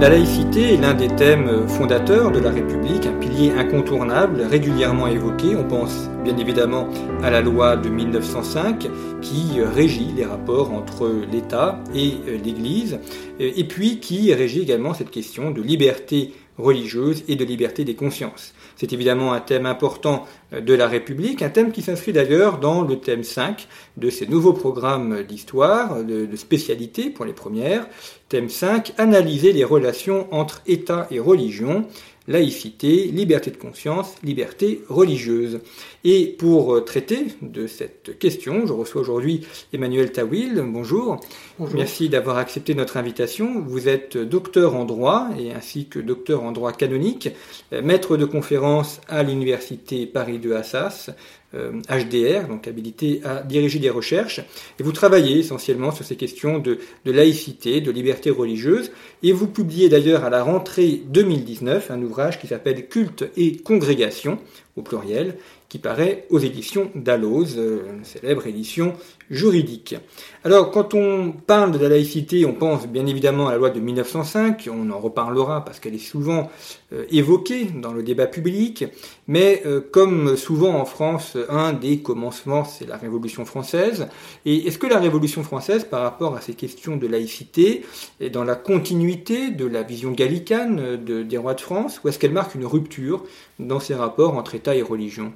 La laïcité est l'un des thèmes fondateurs de la République, un pilier incontournable, régulièrement évoqué. On pense bien évidemment à la loi de 1905 qui régit les rapports entre l'État et l'Église, et puis qui régit également cette question de liberté religieuse et de liberté des consciences. C'est évidemment un thème important de la République, un thème qui s'inscrit d'ailleurs dans le thème 5 de ces nouveaux programmes d'histoire, de, de, spécialité pour les premières. Thème 5, analyser les relations entre État et religion, laïcité, liberté de conscience, liberté religieuse. Et pour traiter de cette question, je reçois aujourd'hui Emmanuel Tawil. Bonjour. Bonjour. Merci d'avoir accepté notre invitation. Vous êtes docteur en droit et ainsi que docteur en droit canonique, maître de conférence à l'université Paris de Assas, euh, HDR, donc habilité à diriger des recherches, et vous travaillez essentiellement sur ces questions de, laïcité, de liberté religieuse, et vous publiez d'ailleurs à la rentrée 2019 un ouvrage qui s'appelle Culte et congrégation, au pluriel, qui paraît aux éditions Dalloz, une célèbre édition juridique. Alors, quand on parle de la laïcité, on pense bien évidemment à la loi de 1905, on en reparlera parce qu'elle est souvent euh, évoquée dans le débat public, mais euh, comme souvent en France, un des commencements, c'est la Révolution française. Et est-ce que la Révolution française, par rapport à ces questions de laïcité, est dans la continuité de la vision gallicane de, des rois de France, ou est-ce qu'elle marque une rupture dans ses rapports entre État et religion?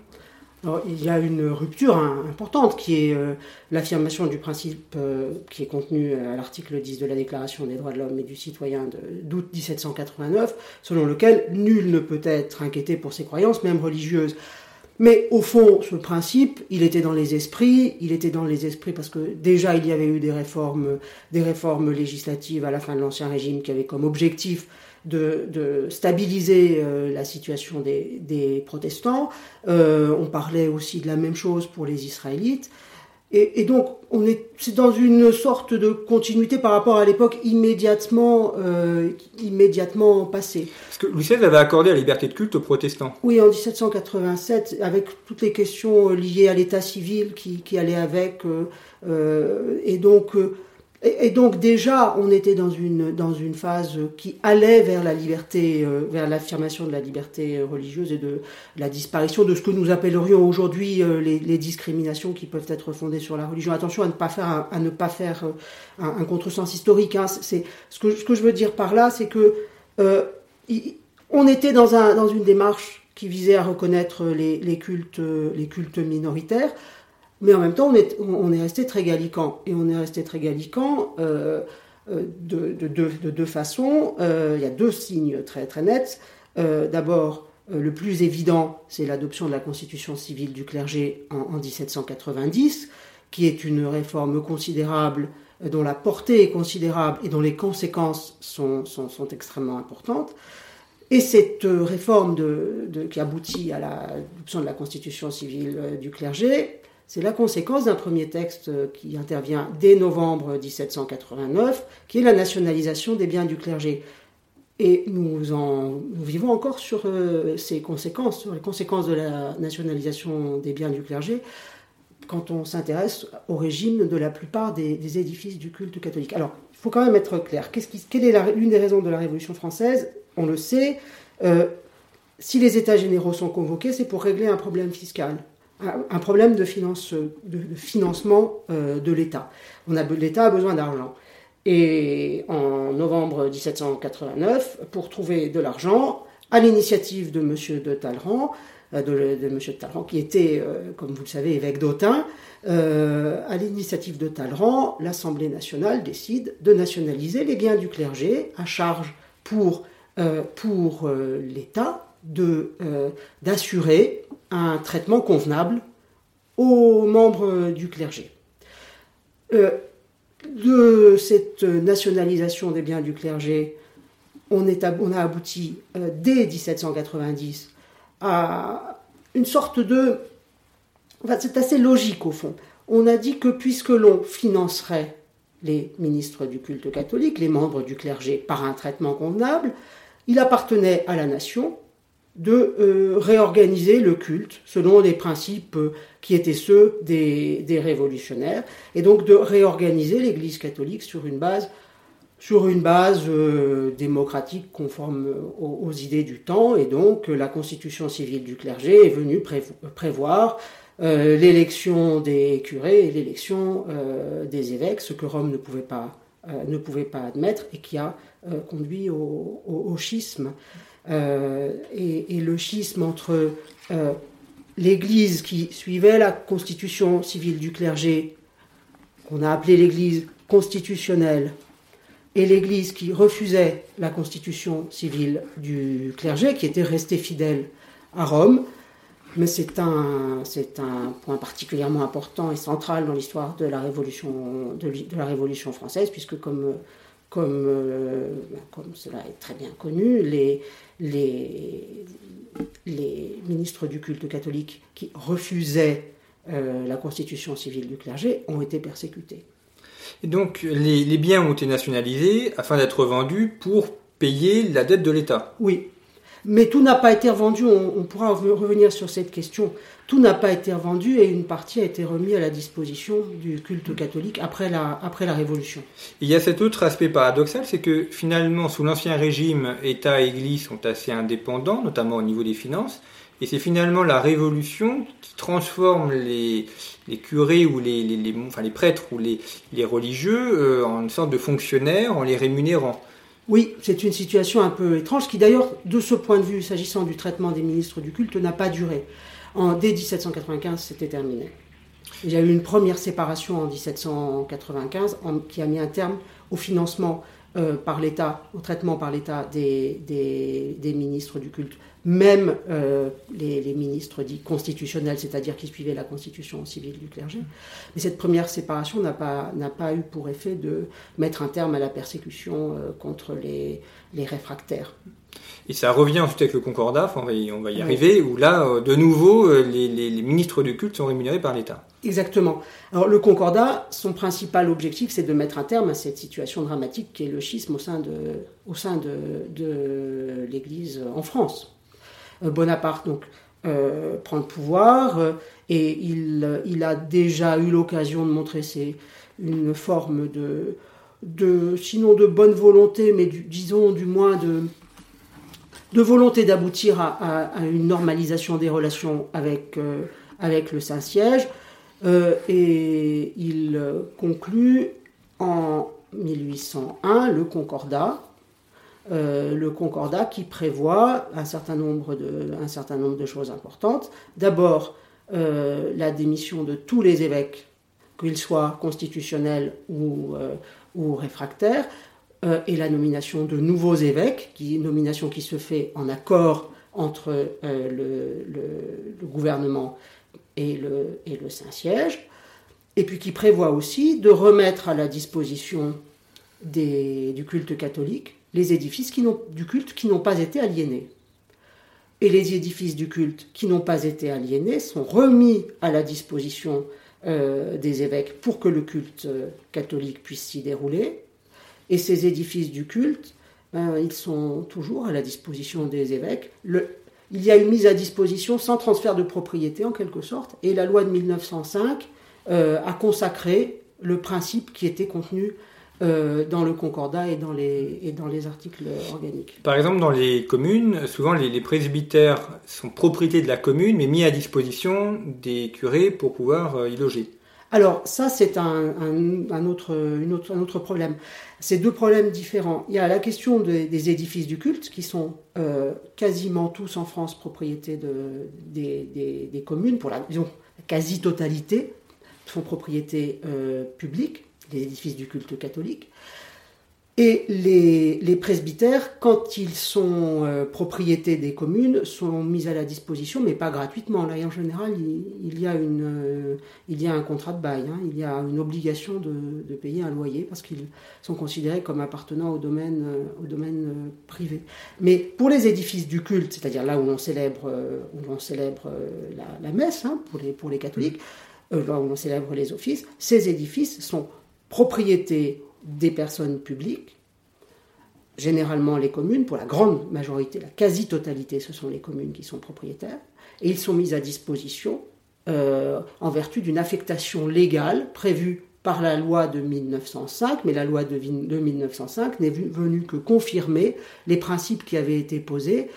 Il y a une rupture importante qui est euh, l'affirmation du principe euh, qui est contenu à l'article 10 de la Déclaration des droits de l'homme et du citoyen d'août 1789, selon lequel nul ne peut être inquiété pour ses croyances, même religieuses. Mais au fond, ce principe, il était dans les esprits, il était dans les esprits parce que déjà il y avait eu des réformes, des réformes législatives à la fin de l'Ancien Régime qui avaient comme objectif de, de stabiliser euh, la situation des, des protestants. Euh, on parlait aussi de la même chose pour les Israélites. Et, et donc, on est, c'est dans une sorte de continuité par rapport à l'époque immédiatement, euh, immédiatement passée. Parce que Louis XVI avait accordé la liberté de culte aux protestants. Oui, en 1787, avec toutes les questions liées à l'état civil qui, qui allaient avec. Et donc, et, donc déjà, on était dans une, dans une phase qui allait vers la liberté, euh, vers l'affirmation de la liberté religieuse et de la disparition de ce que nous appellerions aujourd'hui euh, les, discriminations qui peuvent être fondées sur la religion. Attention à ne pas faire un, à ne pas faire euh, un, contresens historique. Hein. C'est ce que ce que je veux dire par là, c'est que euh, on était dans un dans une démarche qui visait à reconnaître les cultes les cultes minoritaires mais en même temps, on est, resté très gallican. Et on est resté très gallican euh, de, de, de, de, deux façons. Euh, il y a deux signes très, très nets. Euh, D'abord, le plus évident, c'est l'adoption de la constitution civile du clergé en, en, 1790, qui est une réforme considérable, dont la portée est considérable et dont les conséquences sont, extrêmement importantes. Et cette réforme qui aboutit à l'adoption de la constitution civile du clergé c'est la conséquence d'un premier texte qui intervient dès novembre 1789, qui est la nationalisation des biens du clergé. Et nous, vivons encore sur euh, ces conséquences, sur les conséquences de la nationalisation des biens du clergé, quand on s'intéresse au régime de la plupart des, édifices du culte catholique. Alors, il faut quand même être clair. Quelle est l'une des raisons de la Révolution française? On le sait. Euh, si les États généraux sont convoqués, c'est pour régler un problème fiscal un problème de, de, financement euh, de l'État. L'État a besoin d'argent. Et en novembre 1789, pour trouver de l'argent, à l'initiative de M. de Talleyrand, euh, de, de de Talleyrand, qui était, euh, comme vous le savez, évêque d'Autun, euh, à l'initiative de Talleyrand, l'Assemblée nationale décide de nationaliser les biens du clergé à charge pour, pour l'État, d'assurer un traitement convenable aux membres du clergé. de cette nationalisation des biens du clergé, on, a abouti dès 1790 à une sorte de... C'est assez logique au fond. On a dit que puisque l'on financerait les ministres du culte catholique, les membres du clergé, par un traitement convenable, il appartenait à la nation de euh, réorganiser le culte selon les principes euh, qui étaient ceux des, révolutionnaires, et donc de réorganiser l'Église catholique sur une base, euh, démocratique conforme aux, idées du temps, et donc la constitution civile du clergé est venue prévoir l'élection des curés et l'élection des évêques, ce que Rome ne pouvait pas admettre et qui a conduit au, schisme. Et, et, le schisme entre l'Église qui suivait la constitution civile du clergé, qu'on a appelée l'Église constitutionnelle, et l'Église qui refusait la constitution civile du clergé, qui était restée fidèle à Rome, mais c'est un, c'est un point particulièrement important et central dans l'histoire de la Révolution, de, la Révolution française, puisque comme, comme, euh, comme cela est très bien connu, les, les, les ministres du culte catholique qui refusaient euh, la constitution civile du clergé ont été persécutés. Et donc les, les biens ont été nationalisés afin d'être vendus pour payer la dette de l'État. Oui, mais tout n'a pas été revendu, on, pourra revenir sur cette question. Tout n'a pas été revendu et une partie a été remise à la disposition du culte catholique après la, après la Révolution. Il y a cet autre aspect paradoxal, c'est que finalement, sous l'Ancien Régime, État et Église sont assez indépendants, notamment au niveau des finances. Et c'est finalement la Révolution qui transforme les, les curés ou les, les, enfin les prêtres ou les, religieux euh, en une sorte de fonctionnaires en les rémunérant. Oui, c'est une situation un peu étrange qui d'ailleurs, de ce point de vue, s'agissant du traitement des ministres du culte, n'a pas duré. En, dès 1795, c'était terminé. Il y a eu une première séparation en 1795 qui a mis un terme au financement euh, par l'État, au traitement par l'État des, des, ministres du culte, même euh, les, ministres dits constitutionnels, c'est-à-dire qui suivaient la constitution civile du clergé. Mais cette première séparation n'a pas, n'a pas eu pour effet de mettre un terme à la persécution euh, contre les, les réfractaires. Et ça revient ensuite avec le Concordat, on va y, on va y arriver, où là, euh, de nouveau, euh, les, ministres du culte sont rémunérés par l'État. Exactement. Alors le Concordat, son principal objectif, c'est de mettre un terme à cette situation dramatique qui est le schisme au sein de, au sein de, de l'Église en France. Euh, Bonaparte, donc, prend le pouvoir et il, il, a déjà eu l'occasion de montrer ses, une forme de, de, sinon de bonne volonté, mais disons du moins de, volonté d'aboutir à, une normalisation des relations avec, euh, le Saint-Siège. Euh, et il conclut en 1801 le Concordat, euh, le Concordat qui prévoit un certain nombre de, choses importantes. D'abord, la démission de tous les évêques, qu'ils soient constitutionnels ou, ou réfractaires. Euh, et la nomination de nouveaux évêques, qui, nomination qui se fait en accord entre euh, le, gouvernement et le Saint-Siège, et puis qui prévoit aussi de remettre à la disposition du culte catholique les édifices du culte qui n'ont pas été aliénés. Et les édifices du culte qui n'ont pas été aliénés sont remis à la disposition euh, des évêques pour que le culte catholique puisse s'y dérouler. Et ces édifices du culte, ben, ils sont toujours à la disposition des évêques. il y a une mise à disposition sans transfert de propriété en quelque sorte, et la loi de 1905 euh, a consacré le principe qui était contenu euh, dans le concordat et dans, les, et dans les articles organiques. Par exemple, dans les communes, souvent les, les, presbytères sont propriété de la commune, mais mis à disposition des curés pour pouvoir euh, y loger. Alors ça, c'est un, autre, autre, problème. C'est deux problèmes différents. Il y a la question des édifices du culte, qui sont euh, quasiment tous en France propriété de, des, communes, pour la, quasi-totalité, sont propriété euh, publique, les édifices du culte catholique. Et les, presbytères, quand ils sont euh, propriétés des communes, sont mis à la disposition, mais pas gratuitement. Là, en général, il, y, a une, euh, il y a un contrat de bail, hein. il y a une obligation de, payer un loyer parce qu'ils sont considérés comme appartenant au domaine, euh, au domaine privé. Mais pour les édifices du culte, c'est-à-dire là où on célèbre, où on célèbre la, messe hein, pour, les, pour les catholiques, là où on célèbre les offices, ces édifices sont propriétés des personnes publiques, généralement les communes, pour la grande majorité, la quasi-totalité, ce sont les communes qui sont propriétaires, et ils sont mis à disposition euh, en vertu d'une affectation légale prévue par la loi de 1905, mais la loi de, 1905 n'est venue que confirmer les principes qui avaient été posés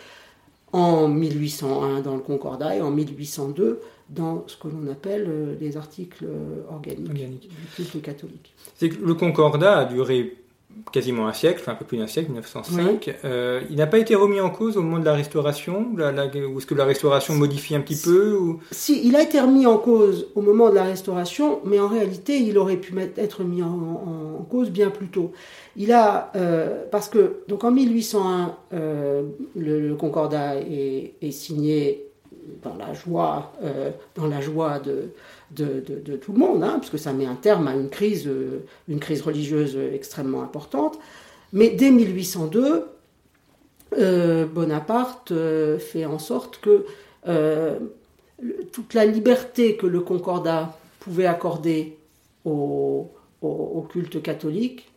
en 1801 dans le Concordat et en 1802 dans ce que l'on appelle euh, les articles euh, organiques, du culte catholique. le Concordat a duré quasiment un siècle, un peu plus d'un siècle, 1905. Euh, il n'a pas été remis en cause au moment de la Restauration Ou est-ce que la Restauration modifie un petit peu ou... Si, il a été remis en cause au moment de la Restauration, mais en réalité, il aurait pu être mis en, cause bien plus tôt. Il a, parce que, donc en 1801, le, Concordat est, est signé dans la joie, euh, dans la joie de, tout le monde, hein, puisque ça met un terme à une crise, euh, une crise religieuse extrêmement importante. Mais dès 1802, euh, Bonaparte fait en sorte que toute la liberté que le Concordat pouvait accorder au culte catholique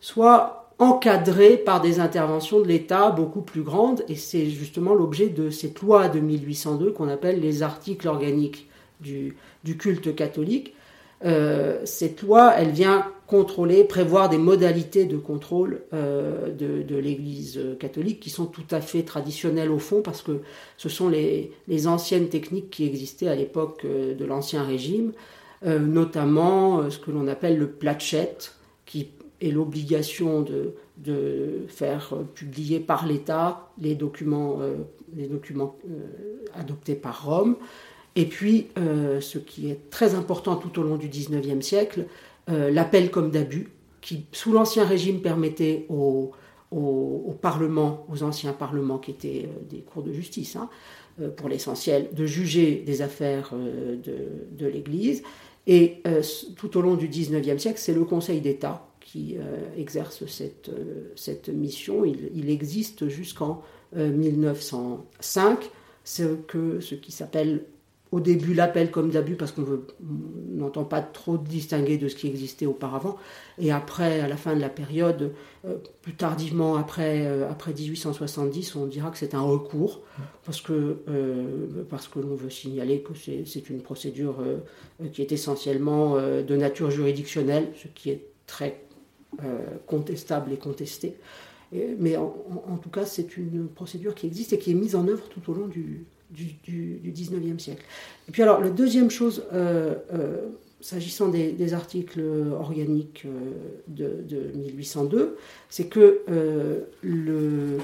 soit encadré par des interventions de l'État beaucoup plus grandes, et c'est justement l'objet de cette loi de 1802 qu'on appelle les articles organiques du, culte catholique. Euh, cette loi, elle vient contrôler, prévoir des modalités de contrôle euh, de, l'Église catholique qui sont tout à fait traditionnelles au fond, parce que ce sont les, anciennes techniques qui existaient à l'époque euh, de l'Ancien Régime, notamment ce que l'on appelle le platchette, qui et l'obligation de, de, faire publier par l'État les documents, euh, les documents euh, adoptés par Rome. Et puis, euh, ce qui est très important tout au long du XIXe siècle, l'appel comme d'abus, qui, sous l'Ancien Régime, permettait aux, au, Parlement, aux anciens parlements qui étaient des cours de justice, hein, pour l'essentiel, de juger des affaires de, de l'Église. Et tout au long du XIXe siècle, c'est le Conseil d'État qui euh, exerce cette, euh, cette mission. Il, existe jusqu'en 1905, euh, ce, que, ce qui s'appelle au début l'appel comme d'abus parce qu'on n'entend pas trop distinguer de ce qui existait auparavant. Et après, à la fin de la période, plus tardivement après, après 1870, on dira que c'est un recours parce que, parce que l'on veut signaler que c'est une procédure qui est essentiellement de nature juridictionnelle, ce qui est très contestable et contesté. mais en, tout cas, c'est une procédure qui existe et qui est mise en œuvre tout au long du, du, 19e siècle. Et puis alors, la deuxième chose, euh, euh, s'agissant des, articles organiques de, 1802, c'est que le,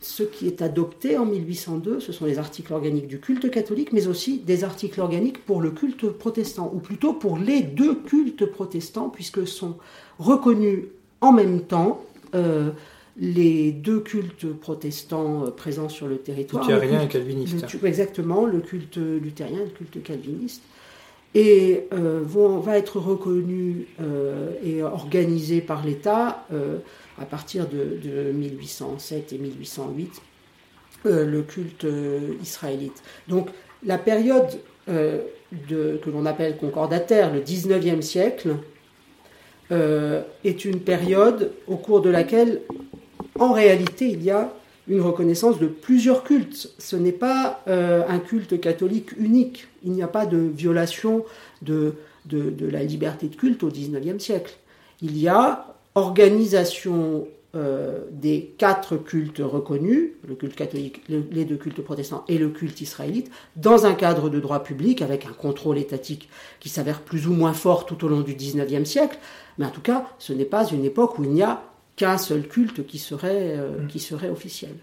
ce qui est adopté en 1802, ce sont les articles organiques du culte catholique, mais aussi des articles organiques pour le culte protestant, ou plutôt pour les deux cultes protestants, puisque sont reconnus en même temps euh, les deux cultes protestants euh, présents sur le territoire. Luthérien et calviniste. exactement, le culte luthérien et le culte calviniste. Et euh, vont, va être reconnu et organisé par l'État à partir de, 1807 et 1808, le culte israélite. Donc la période de, que l'on appelle concordataire, le 19e siècle, euh, est une période au cours de laquelle, en réalité, il y a une reconnaissance de plusieurs cultes. Ce n'est pas euh, un culte catholique unique. Il n'y a pas de violation de, de, la liberté de culte au XIXe siècle. Il y a organisation euh, des quatre cultes reconnus, le culte catholique, les deux cultes protestants et le culte israélite, dans un cadre de droit public avec un contrôle étatique qui s'avère plus ou moins fort tout au long du XIXe siècle, mais en tout cas, ce n'est pas une époque où il n'y a qu'un seul culte qui serait, euh, mm. qui serait officiel.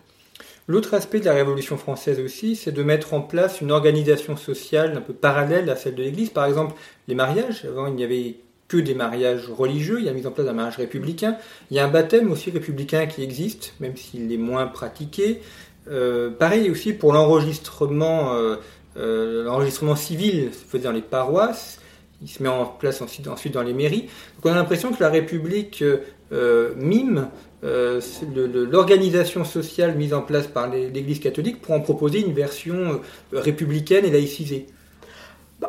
L'autre aspect de la Révolution française aussi, c'est de mettre en place une organisation sociale un peu parallèle à celle de l'Église. Par exemple, les mariages. Avant, il n'y avait que des mariages religieux, il y a la mise en place d'un mariage républicain, il y a un baptême aussi républicain qui existe, même s'il est moins pratiqué. Euh, pareil aussi pour l'enregistrement, euh, euh, l'enregistrement civil se faisait dans les paroisses, il se met en place ensuite, dans les mairies. On a l'impression que la République mime l'organisation sociale mise en place par l'Église catholique pour en proposer une version républicaine et laïcisée.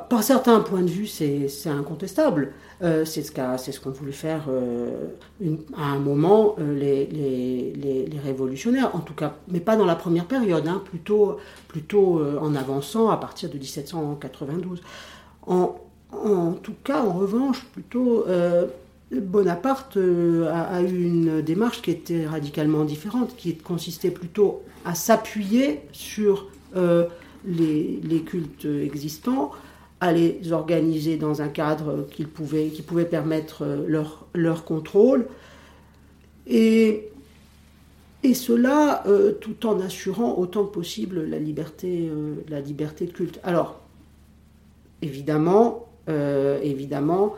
Par certains points de vue, c'est incontestable. Euh, c'est ce qu'ont ce voulu faire euh, à un moment euh, les, révolutionnaires, en tout cas, mais pas dans la première période, hein, plutôt, plutôt en avançant à partir de 1792. En, tout cas, en revanche, plutôt, Bonaparte a, eu une démarche qui était radicalement différente, qui consistait plutôt à s'appuyer sur les, cultes existants à les organiser dans un cadre qui pouvait, permettre euh, leur, leur contrôle. Et, et cela euh, tout en assurant autant que possible la liberté, euh, la liberté de culte. Alors, évidemment, évidemment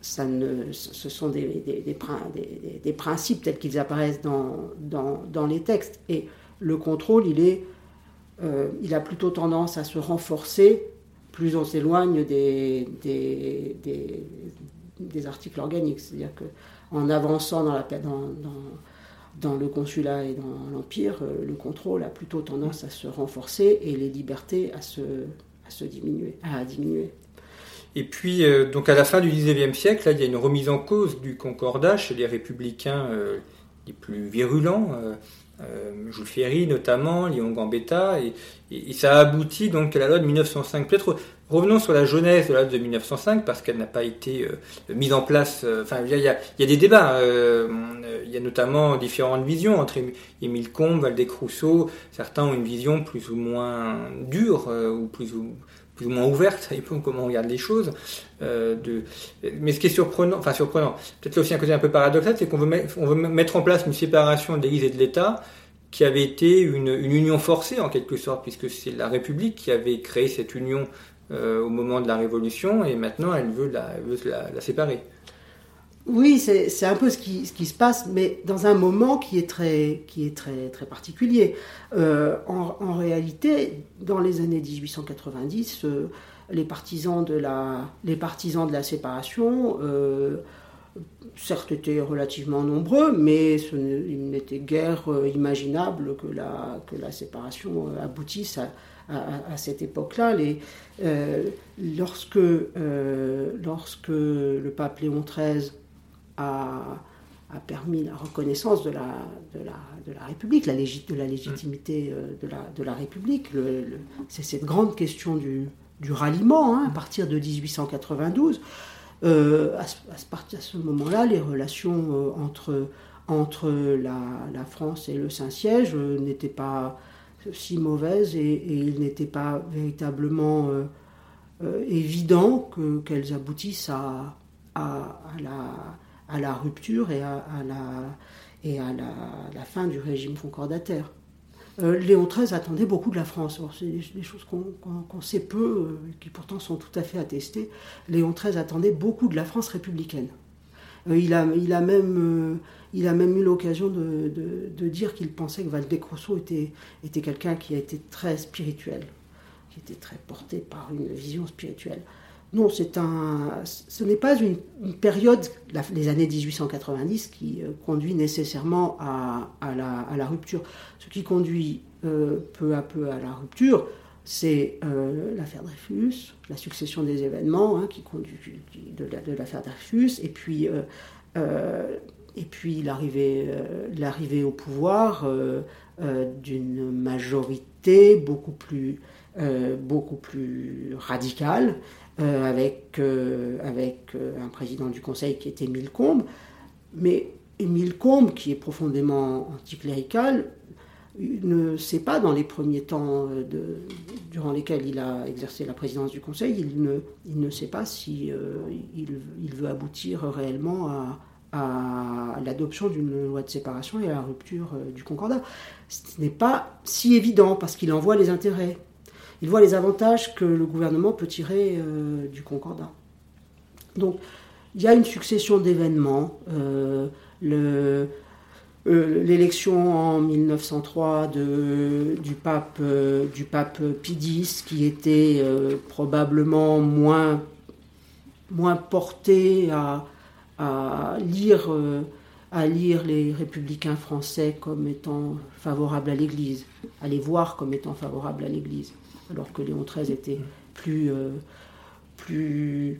ça ne, ce sont des, des, des, des principes tels qu'ils apparaissent dans, dans, dans, les textes. Et le contrôle, il, est, il a plutôt tendance à se renforcer plus on s'éloigne des, des, articles organiques. C'est-à-dire qu'en avançant dans, la, dans, dans, le consulat et dans l'Empire, euh, le contrôle a plutôt tendance à se renforcer et les libertés à se, à se diminuer, à diminuer. Et puis, euh, donc à la fin du XIXe siècle, il y a une remise en cause du concordat chez les républicains euh, les plus virulents. Jules Ferry notamment, Léon Gambetta, et, et, ça aboutit donc à la loi de 1905. Peut-être revenons sur la jeunesse de la loi de 1905 parce qu'elle n'a pas été euh, mise en place. Euh, enfin, il y, a, y a, des débats. Euh, il y a notamment différentes visions entre Émile Combes, Valdec Rousseau. Certains ont une vision plus ou moins dure ou plus ou plus ou moins ouverte, ça dépend comment on regarde les choses. Euh, de... Mais ce qui est surprenant, enfin surprenant, peut-être aussi un côté un peu paradoxal, c'est qu'on veut, on veut mettre en place une séparation de l'Église et de l'État qui avait été une, union forcée en quelque sorte, puisque c'est la République qui avait créé cette union euh, au moment de la Révolution, et maintenant elle veut la, séparer. Oui, c'est un peu ce qui, se passe, mais dans un moment qui est très, particulier. Euh, en, réalité, dans les années 1890, euh, les, partisans de la, séparation, certes, étaient relativement nombreux, mais il n'était guère euh, imaginable que la, séparation euh, aboutisse à, cette époque-là. Euh, lorsque, le pape Léon XIII a, permis la reconnaissance de la, République, la de la légitimité de la, République. c'est cette grande question du, du ralliement, hein, à partir de 1892. Euh, à, ce moment-là, les relations euh, entre, entre la, France et le Saint-Siège n'étaient pas si mauvaises et, il n'était pas véritablement évident que, qu'elles aboutissent à, la rupture et à, la, et à la, fin du régime concordataire. Euh, Léon XIII attendait beaucoup de la France. C'est des, choses qu'on sait peu, euh, qui pourtant sont tout à fait attestées. Léon XIII attendait beaucoup de la France républicaine. Euh, il, a, il, a même, il a même eu l'occasion de, dire qu'il pensait que Valdec Rousseau était, était quelqu'un qui a été très spirituel, qui était très porté par une vision spirituelle. Non, c'est un, ce n'est pas une, période, les années 1890, qui euh, conduit nécessairement à, la, rupture. Ce qui conduit euh, peu à peu à la rupture, c'est euh, l'affaire Dreyfus, la succession des événements hein, qui conduit de, l'affaire Dreyfus, et puis, l'arrivée, au pouvoir d'une majorité beaucoup plus radicale euh, avec, euh, euh, un président du Conseil qui était Émile Combes. Mais Émile Combes, qui est profondément anticlérical, ne sait pas dans les premiers temps durant lesquels il a exercé la présidence du Conseil, il ne, sait pas si il, veut aboutir réellement à, à l'adoption d'une loi de séparation et à la rupture du concordat. Ce n'est pas si évident parce qu'il en voit les intérêts il voit les avantages que le gouvernement peut tirer euh, du concordat. Donc, il y a une succession d'événements. L'élection en 1903 de, du, pape, Pie X, qui était probablement moins, moins porté à lire les républicains français comme étant favorables à l'Église, à les voir comme étant favorables à l'Église, alors que Léon XIII était plus, euh,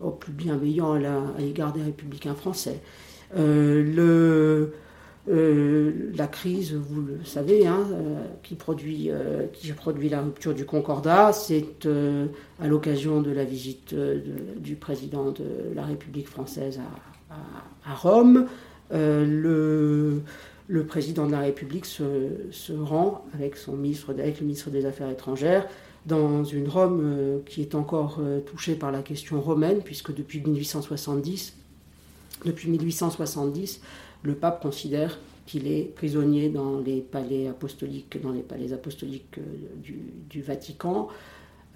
oh, bienveillant à l'égard des républicains français. Euh, euh, la crise, vous le savez, hein, qui, produit, produit la rupture du Concordat, c'est à l'occasion de la visite du président de la République française à, Rome. Le, président de la République se, rend avec, son ministre, avec le ministre des Affaires étrangères dans une Rome euh, qui est encore euh, touchée par la question romaine, puisque depuis 1870, depuis 1870 le pape considère qu'il est prisonnier dans les palais apostoliques, dans les palais apostoliques du Vatican,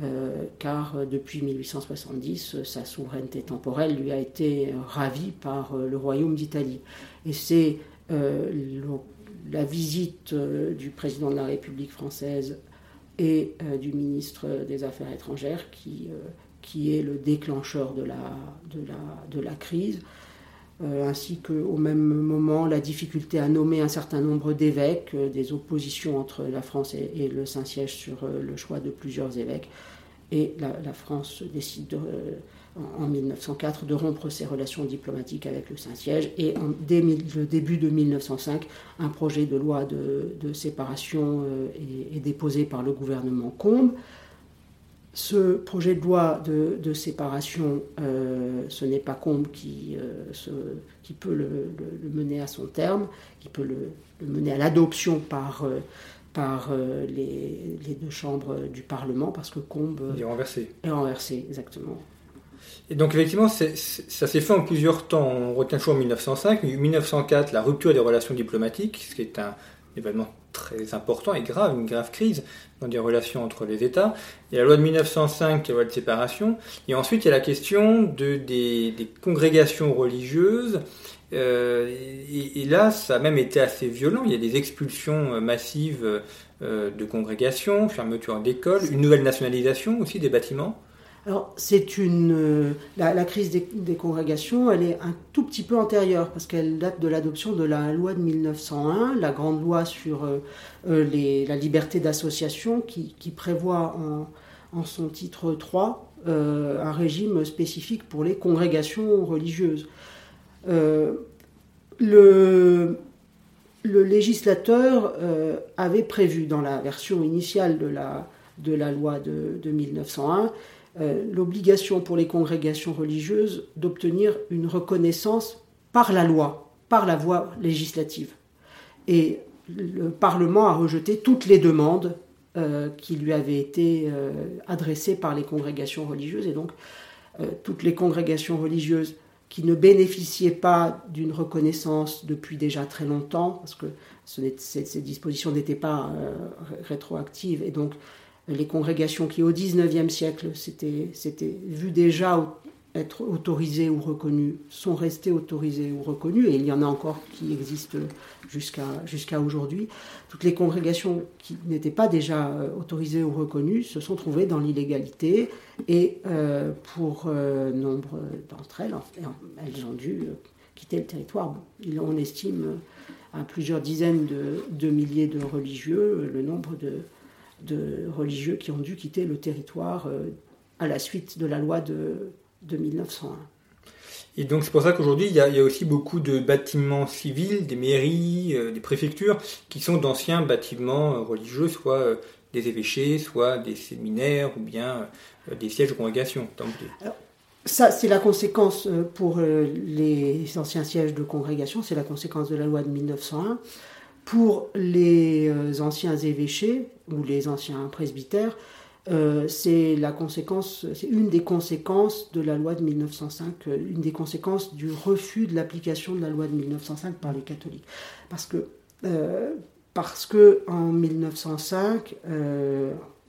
euh, car euh, depuis 1870, euh, sa souveraineté temporelle lui a été ravie par le royaume d'Italie. Et c'est la visite du président de la République française et du ministre des Affaires étrangères qui, qui est le déclencheur de la, de la, de la crise. ainsi qu'au même moment la difficulté à nommer un certain nombre d'évêques, des oppositions entre la France et le Saint-Siège sur le choix de plusieurs évêques, et la, France décide euh, en, 1904 de rompre ses relations diplomatiques avec le Saint-Siège et dès le début de 1905, un projet de loi de, séparation euh, est, déposé par le gouvernement Combes. Ce projet de loi de, séparation, euh, ce n'est pas Combes qui, qui peut le, mener à son terme, qui peut le, mener à l'adoption par par euh, les, deux chambres du Parlement, parce que Combe est renversé. Est renversé, exactement. Et donc effectivement, ça s'est fait en plusieurs temps. On retient toujours 1905, 1904, la rupture des relations diplomatiques, ce qui est un événement très important et grave, une grave crise dans les relations entre les États. Il y a la loi de 1905, la loi de séparation. Et ensuite, il y a la question de, des, des congrégations religieuses euh, et, là, ça a même été assez violent. Il y a des expulsions euh, massives euh, de congrégations, fermeture d'écoles, une nouvelle nationalisation aussi des bâtiments. Alors, c'est une. La, crise des, congrégations, elle est un tout petit peu antérieure, parce qu'elle date de l'adoption de la loi de 1901, la grande loi sur les, la liberté d'association, qui, prévoit en, son titre 3 un régime spécifique pour les congrégations religieuses. Euh, le, législateur euh, avait prévu dans la version initiale de la, de la loi de, de 1901 euh, l'obligation pour les congrégations religieuses d'obtenir une reconnaissance par la loi, par la voie législative. Et le Parlement a rejeté toutes les demandes qui lui avaient été adressées par les congrégations religieuses. Et donc, toutes les congrégations religieuses qui ne bénéficiaient pas d'une reconnaissance depuis déjà très longtemps, parce que ces, dispositions n'étaient pas euh, rétroactives, et donc les congrégations qui au XIXe siècle s'étaient vues déjà être autorisées ou reconnues sont restées autorisées ou reconnues, et il y en a encore qui existent jusqu'à aujourd'hui. Toutes les congrégations qui n'étaient pas déjà euh, autorisées ou reconnues se sont trouvées dans l'illégalité, et euh, pour euh, nombre d'entre elles, elles ont dû quitter le territoire. On estime à plusieurs dizaines de, milliers de religieux le nombre de, de, religieux qui ont dû quitter le territoire à la suite de la loi de de 1901. Et donc c'est pour ça qu'aujourd'hui il, y, a aussi beaucoup de bâtiments civils, des mairies, euh, des préfectures, qui sont d'anciens bâtiments euh, religieux, soit euh, des évêchés, soit des séminaires ou bien des sièges de congrégation. ça, c'est la conséquence pour les anciens sièges de congrégation, c'est la conséquence de la loi de 1901. Pour les anciens évêchés ou les anciens presbytères, euh, c'est la conséquence, c'est une des conséquences de la loi de 1905, euh, une des conséquences du refus de l'application de la loi de 1905 par les catholiques. Parce que, euh, parce que en 1905,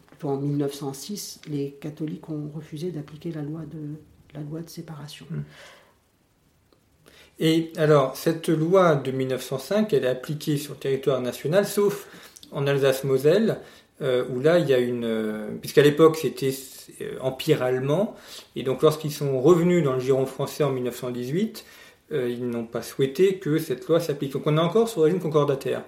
plutôt en 1906, les catholiques ont refusé d'appliquer la loi de, la loi de séparation. Hmm. Et alors, cette loi de 1905, elle est appliquée sur le territoire national, sauf en Alsace-Moselle, euh, où là, il y a une... Euh, puisqu'à l'époque, c'était euh, empire allemand, et donc lorsqu'ils sont revenus dans le giron français en 1918, ils n'ont pas souhaité que cette loi s'applique. Donc on est encore sur le régime concordataire.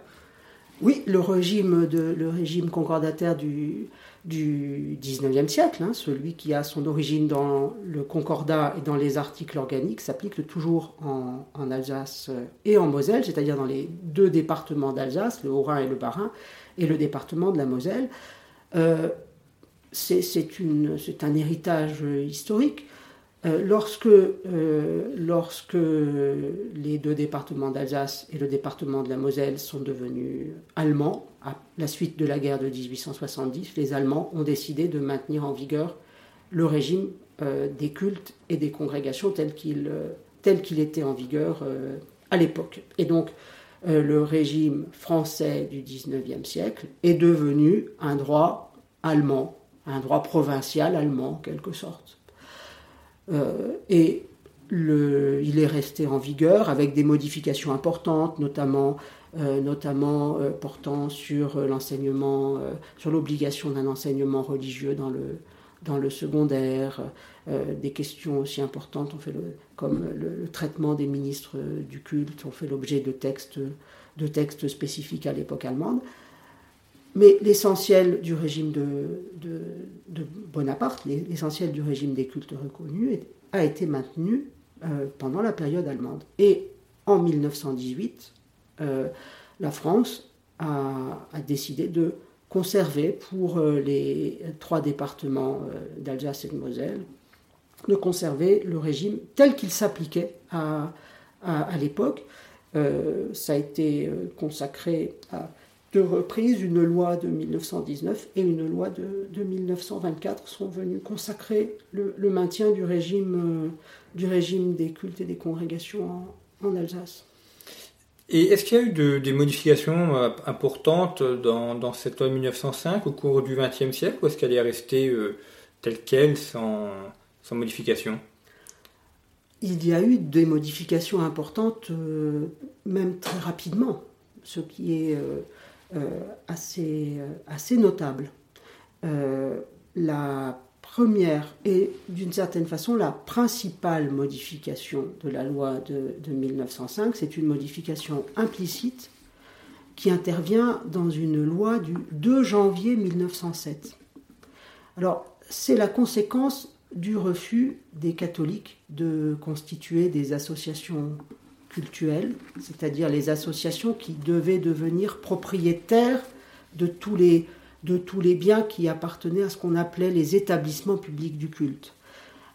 Oui, le régime, de, le régime concordataire du, du 19e siècle, hein, celui qui a son origine dans le concordat et dans les articles organiques, s'applique toujours en, Alsace et en Moselle, c'est-à-dire dans les deux départements d'Alsace, le Haut-Rhin et le Bas-Rhin, et le département de la Moselle. Euh, c'est un héritage historique. Euh, lorsque, euh, lorsque les deux départements d'Alsace et le département de la Moselle sont devenus allemands, à la suite de la guerre de 1870, les Allemands ont décidé de maintenir en vigueur le régime euh, des cultes et des congrégations tel qu'il était en vigueur à l'époque. Et donc, le régime français du 19e siècle est devenu un droit allemand, un droit provincial allemand en quelque sorte. Euh, et il est resté en vigueur avec des modifications importantes, notamment, euh, euh, portant sur l'enseignement, sur l'obligation d'un enseignement religieux dans le, secondaire, des questions aussi importantes, comme le, traitement des ministres du culte, ont fait l'objet de textes, de textes spécifiques à l'époque allemande. Mais l'essentiel du régime de, Bonaparte, l'essentiel du régime des cultes reconnus, a été maintenu euh, pendant la période allemande. Et en 1918, euh, la France a, décidé de conserver pour euh, les trois départements d'Alsace et de Moselle, de conserver le régime tel qu'il s'appliquait à, à l'époque. ça a été consacré à deux reprises, une loi de 1919 et une loi de, 1924 sont venues consacrer le, maintien du régime, euh, du régime des cultes et des congrégations en, Alsace. Et est-ce qu'il y a eu des modifications euh, importantes dans, cette loi de 1905 au cours du XXe siècle ou est-ce qu'elle est restée euh, telle qu'elle sans, sans, modification? Il y a eu des modifications importantes, même très rapidement, ce qui est euh, assez, euh, assez notable. Euh, la première et d'une certaine façon la principale modification de la loi de, de 1905, c'est une modification implicite qui intervient dans une loi du 2 janvier 1907. Alors, c'est la conséquence du refus des catholiques de constituer des associations c'est-à-dire les associations qui devaient devenir propriétaires de tous les, de tous les biens qui appartenaient à ce qu'on appelait les établissements publics du culte.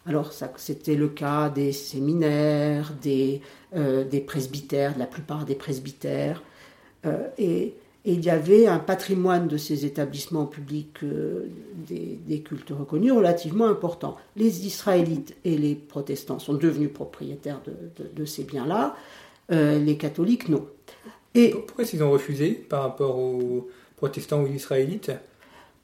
Alors c'était le cas des séminaires, des, euh, presbytères, de la plupart des presbytères, euh, et, il y avait un patrimoine de ces établissements publics euh, des, cultes reconnus relativement important. Les Israélites et les protestants sont devenus propriétaires de, ces biens-là, euh, les catholiques non. Et Pourquoi ils ont refusé par rapport aux protestants ou aux Israélites?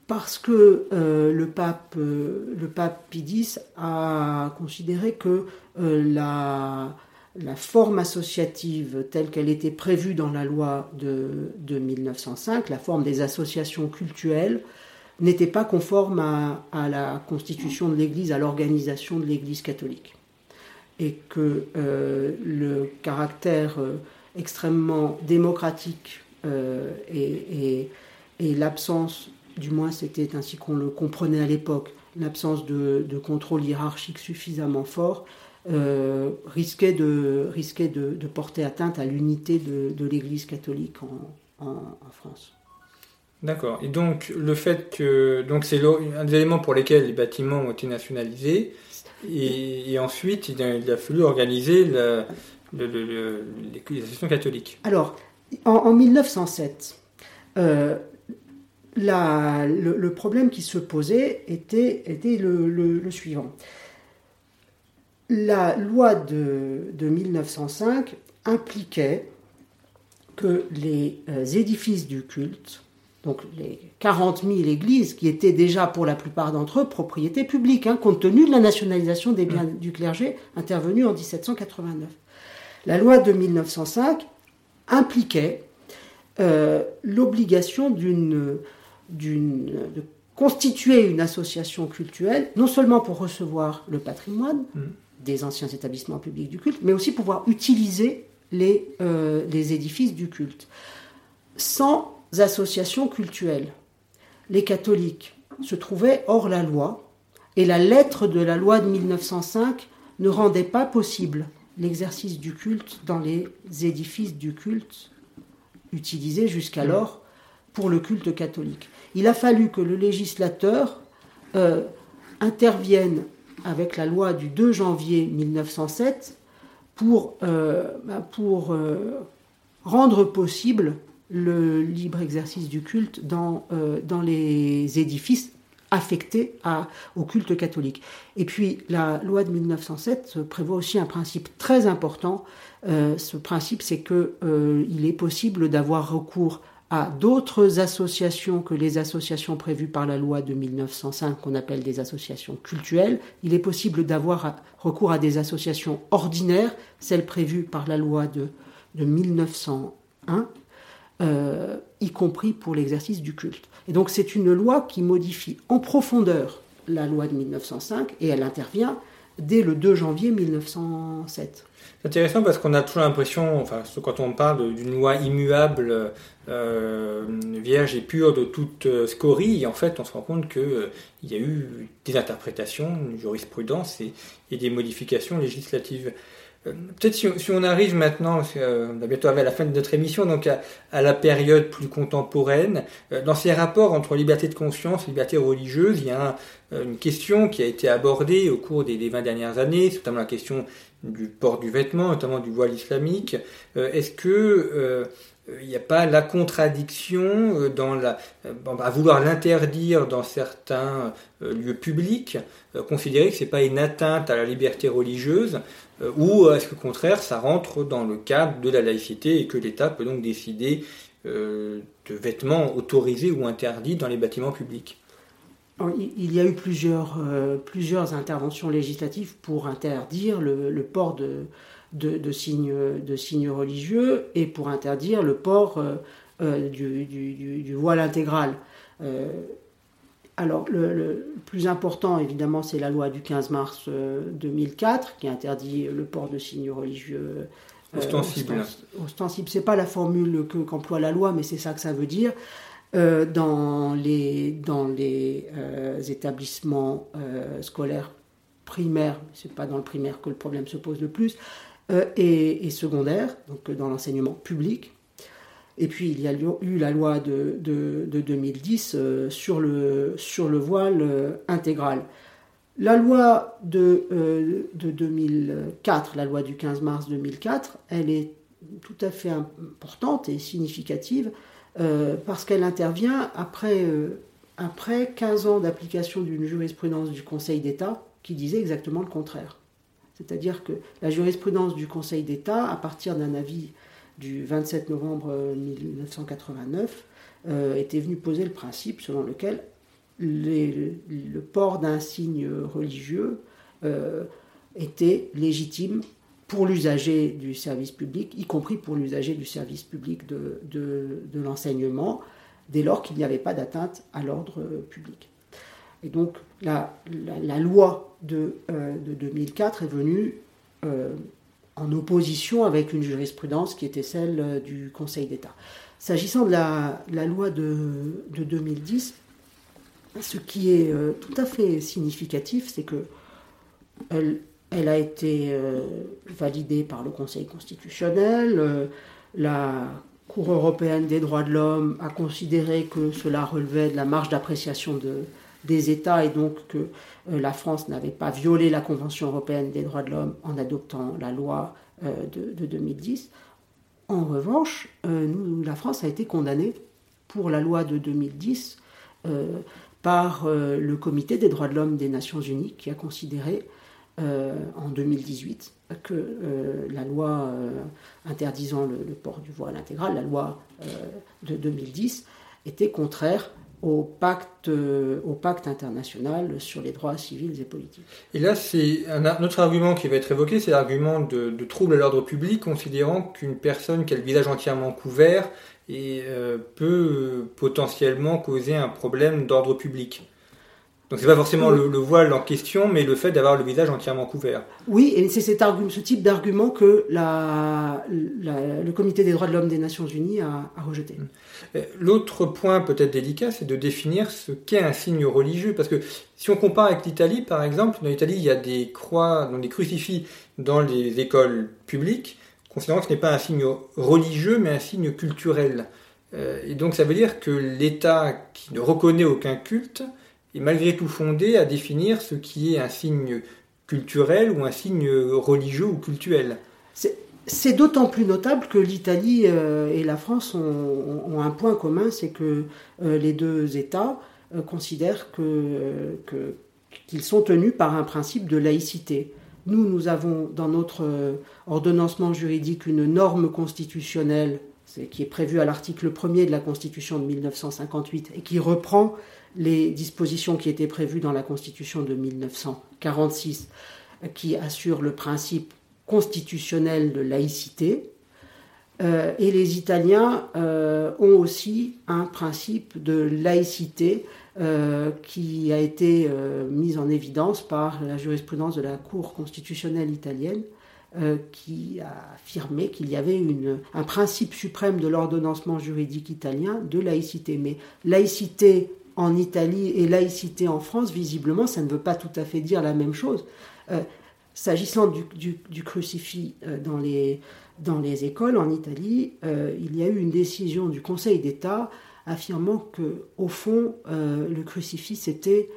Parce que euh, le, pape, le pape Pie a considéré que la, la forme associative telle qu'elle était prévue dans la loi de, 1905, la forme des associations cultuelles, n'était pas conforme à, la constitution de l'Église, à l'organisation de l'Église catholique. Et que euh, le caractère euh, extrêmement démocratique euh, et, l'absence, du moins c'était ainsi qu'on le comprenait à l'époque, l'absence de, contrôle hiérarchique suffisamment fort, euh, risquait, de, risquait de, porter atteinte à l'unité de, l'Église catholique en, France. D'accord. Et donc le fait que donc c'est un des éléments pour lesquels les bâtiments ont été nationalisés, et, ensuite il a, fallu organiser la, catholique. Alors en, 1907. Euh, le, problème qui se posait était, était le suivant la loi de, 1905 impliquait que les euh, édifices du culte donc les 40 000 églises qui étaient déjà pour la plupart d'entre eux propriété publique, hein, compte tenu de la nationalisation des biens du clergé intervenue en 1789. La loi de 1905 impliquait euh, l'obligation d'une, de constituer une association cultuelle, non seulement pour recevoir le patrimoine mm. Des anciens établissements publics du culte, mais aussi pouvoir utiliser les, euh, les édifices du culte. Sans associations cultuelles. Les catholiques se trouvaient hors la loi et la lettre de la loi de 1905 ne rendait pas possible l'exercice du culte dans les édifices du culte utilisés jusqu'alors pour le culte catholique. Il a fallu que le législateur euh, intervienne avec la loi du 2 janvier 1907 pour, euh, bah, euh, rendre possible le libre exercice du culte dans, euh, dans les édifices affectés à, au culte catholique. Et puis la loi de 1907 prévoit aussi un principe très important. Ce principe, c'est qu'il euh, est possible d'avoir recours à d'autres associations que les associations prévues par la loi de 1905 qu'on appelle des associations cultuelles. Il est possible d'avoir recours à des associations ordinaires, celles prévues par la loi de, de 1901 euh, y compris pour l'exercice du culte. Et donc c'est une loi qui modifie en profondeur la loi de 1905 et elle intervient dès le 2 janvier 1907. C'est intéressant parce qu'on a toujours l'impression, enfin, quand on parle d'une loi immuable, euh, vierge et pure de toute euh, scorie, en fait, on se rend compte qu'il y a eu des interprétations, une jurisprudence et des modifications législatives. Euh, peut-être si, on arrive maintenant, euh, on a bientôt à la fin de notre émission, donc à, la période plus contemporaine, euh, dans ces rapports entre liberté de conscience et liberté religieuse, il y a une question qui a été abordée au cours des, des 20 dernières années, notamment la question du port du vêtement, notamment du voile islamique. Est-ce que il n'y a pas la contradiction dans la, à vouloir l'interdire dans certains lieux publics, considérer que c'est pas une atteinte à la liberté religieuse, euh, ou est-ce qu'au contraire ça rentre dans le cadre de la laïcité et que l'État peut donc décider euh, de vêtements autorisés ou interdits dans les bâtiments publics? Il y a eu plusieurs, euh, interventions législatives pour interdire le, port de, de, signes, de signes religieux et pour interdire le port du, voile intégral. Alors, le, plus important, évidemment, c'est la loi du 15 mars 2004 euh, qui interdit le port de signes religieux euh, ostensibles. Ostensible, c'est pas la formule que, qu'emploie la loi, mais c'est ça que ça veut dire. Euh, dans les, dans les établissements scolaires primaires, c'est pas dans le primaire que le problème se pose le plus, et, et secondaires, donc dans l'enseignement public, et puis il y a eu la loi de, 2010 euh, sur, le, voile euh, intégral. La loi de, 2004, euh, la loi du 15 mars 2004, elle est tout à fait importante et significative parce qu'elle intervient après 15 ans d'application d'une jurisprudence du Conseil d'État qui disait exactement le contraire. C'est-à-dire que la jurisprudence du Conseil d'État, à partir d'un avis du 27 novembre 1989 euh, était venu poser le principe selon lequel le port d'un signe religieux euh, était légitime pour l'usager du service public, y compris pour l'usager du service public de, l'enseignement, dès lors qu'il n'y avait pas d'atteinte à l'ordre public. Et donc la, loi euh, de, 2004 est venue en opposition avec une jurisprudence qui était celle euh, du Conseil d'État. S'agissant de la, loi de, 2010, ce qui est euh, tout à fait significatif, c'est que elle, a été euh, validée par le Conseil constitutionnel. la Cour européenne des droits de l'homme a considéré que cela relevait de la marge d'appréciation de, des États et donc que euh, la France n'avait pas violé la Convention européenne des droits de l'homme en adoptant la loi euh, de, 2010. En revanche, euh, la France a été condamnée pour la loi de 2010 par le Comité des droits de l'homme des Nations Unies qui a considéré en 2018 que la loi interdisant le, port du voile intégral, la loi de 2010, était contraire au pacte, euh, au pacte international sur les droits civils et politiques. Et là, c'est un, autre argument qui va être évoqué, c'est l'argument de, trouble à l'ordre public, considérant qu'une personne qui a le visage entièrement couvert euh, peut potentiellement causer un problème d'ordre public. Donc c'est pas forcément le, voile en question, mais le fait d'avoir le visage entièrement couvert. Oui, et c'est ce type d'argument que le Comité des droits de l'homme des Nations Unies a, rejeté. Mm. L'autre point peut-être délicat, c'est de définir ce qu'est un signe religieux, parce que si on compare avec l'Italie, par exemple, dans l'Italie, il y a des croix, des crucifix dans les écoles publiques, considérant que ce n'est pas un signe religieux, mais un signe culturel. Euh, et donc ça veut dire que l'État qui ne reconnaît aucun culte est malgré tout fondé à définir ce qui est un signe culturel ou un signe religieux ou cultuel. C'est d'autant plus notable que l'Italie euh, et la France ont, un point commun, c'est que euh, les deux États euh, considèrent qu'ils sont tenus par un principe de laïcité. Nous, nous avons dans notre ordonnancement juridique une norme constitutionnelle qui est prévue à l'article 1er de la Constitution de 1958 et qui reprend les dispositions qui étaient prévues dans la Constitution de 1946, qui assurent le principe constitutionnel de laïcité. Euh, et les Italiens euh, ont aussi un principe de laïcité euh, qui a été mis en évidence par la jurisprudence de la Cour constitutionnelle italienne, qui a affirmé qu'il y avait une, un principe suprême de l'ordonnancement juridique italien de laïcité. Mais laïcité en Italie et laïcité en France, visiblement, ça ne veut pas tout à fait dire la même chose. Euh, s'agissant du, crucifix euh, dans, les, écoles en Italie, euh, il y a eu une décision du Conseil d'État affirmant que, au fond, le crucifix c'était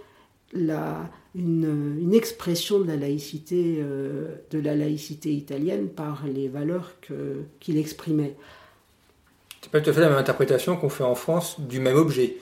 la, une, expression de la laïcité, de la laïcité italienne par les valeurs qu'il exprimait. C'est pas tout à fait la même interprétation qu'on fait en France du même objet.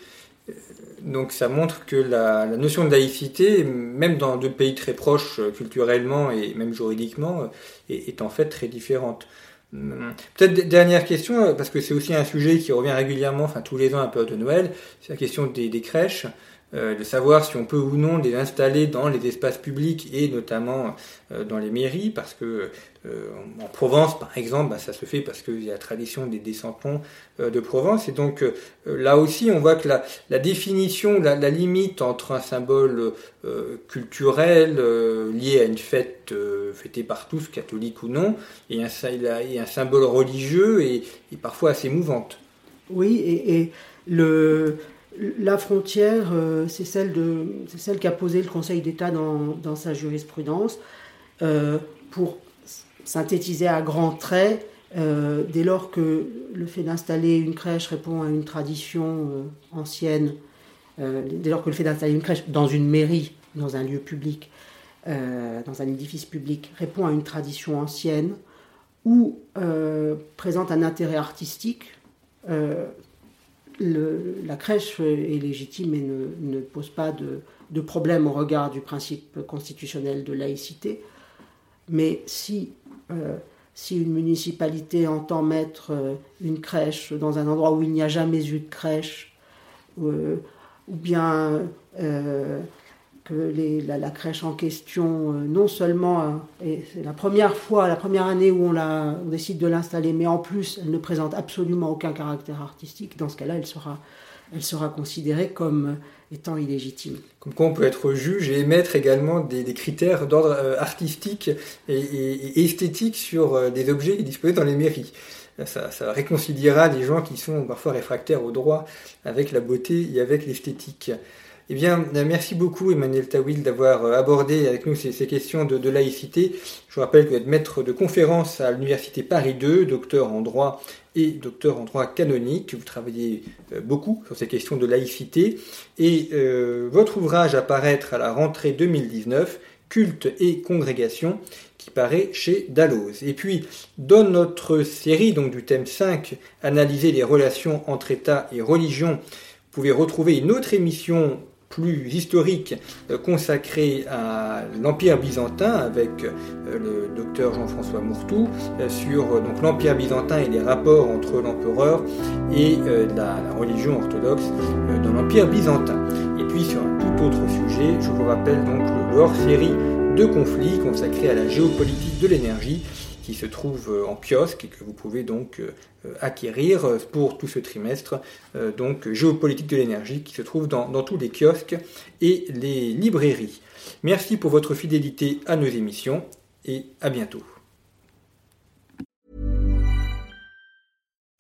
Donc ça montre que la, notion de laïcité, même dans deux pays très proches euh, culturellement et même juridiquement, euh, est, en fait très différente. Hum, peut-être dernière question, euh, parce que c'est aussi un sujet qui revient régulièrement, enfin tous les ans un peu de Noël, c'est la question des, des crèches. Euh, de savoir si on peut ou non les installer dans les espaces publics et notamment euh, dans les mairies, parce que euh, en Provence, par exemple, bah, ça se fait parce qu'il y a la tradition des descendants de Provence, et donc là aussi, on voit que la, définition, la, limite entre un symbole culturel lié à une fête fêtée par tous, catholique ou non, et un, symbole religieux est, parfois assez mouvante. Oui, et le, la frontière, euh, c'est celle, qu'a posée le Conseil d'État dans, sa jurisprudence. Euh, pour synthétiser à grands traits, euh, dès lors que le fait d'installer une crèche répond à une tradition ancienne, dès lors que le fait d'installer une crèche dans une mairie, dans un lieu public, dans un édifice public, répond à une tradition ancienne ou présente un intérêt artistique, la crèche est légitime et ne, pose pas de, problème au regard du principe constitutionnel de laïcité. Mais si, euh, une municipalité entend mettre euh, une crèche dans un endroit où il n'y a jamais eu de crèche, euh, ou bien que la, crèche en question, euh, non seulement, euh, c'est la première fois, la première année où on, décide de l'installer, mais en plus, elle ne présente absolument aucun caractère artistique, dans ce cas-là, elle sera, considérée comme étant illégitime. Comme quoi on peut être juge et émettre également des, critères d'ordre euh, artistique et, esthétique sur des objets disposés dans les mairies. Ça, réconciliera les gens qui sont parfois réfractaires au droit avec la beauté et avec l'esthétique. Eh bien, merci beaucoup Emmanuel Tawil d'avoir euh, abordé avec nous ces, questions de, laïcité. Je vous rappelle que vous êtes maître de conférence à l'Université Paris 2, docteur en droit et docteur en droit canonique. Vous travaillez euh, beaucoup sur ces questions de laïcité. Et euh, votre ouvrage à à la rentrée 2019, Culte et congrégation, qui paraît chez Dalloz. Et puis, dans notre série donc du thème 5, Analyser les relations entre État et religion, vous pouvez retrouver une autre émission plus historique consacré à l'Empire byzantin avec le docteur Jean-François Mourtou sur donc l'Empire byzantin et les rapports entre l'empereur et la, la, religion orthodoxe dans l'Empire byzantin. Et puis sur un tout autre sujet, je vous rappelle donc le hors-série de conflits consacré à la géopolitique de l'énergie qui se trouve euh, en kiosque et que vous pouvez donc euh, acquérir euh, pour tout ce trimestre. Donc géopolitique de l'énergie qui se trouve dans tous les kiosques et les librairies. Merci pour votre fidélité à nos émissions et à bientôt.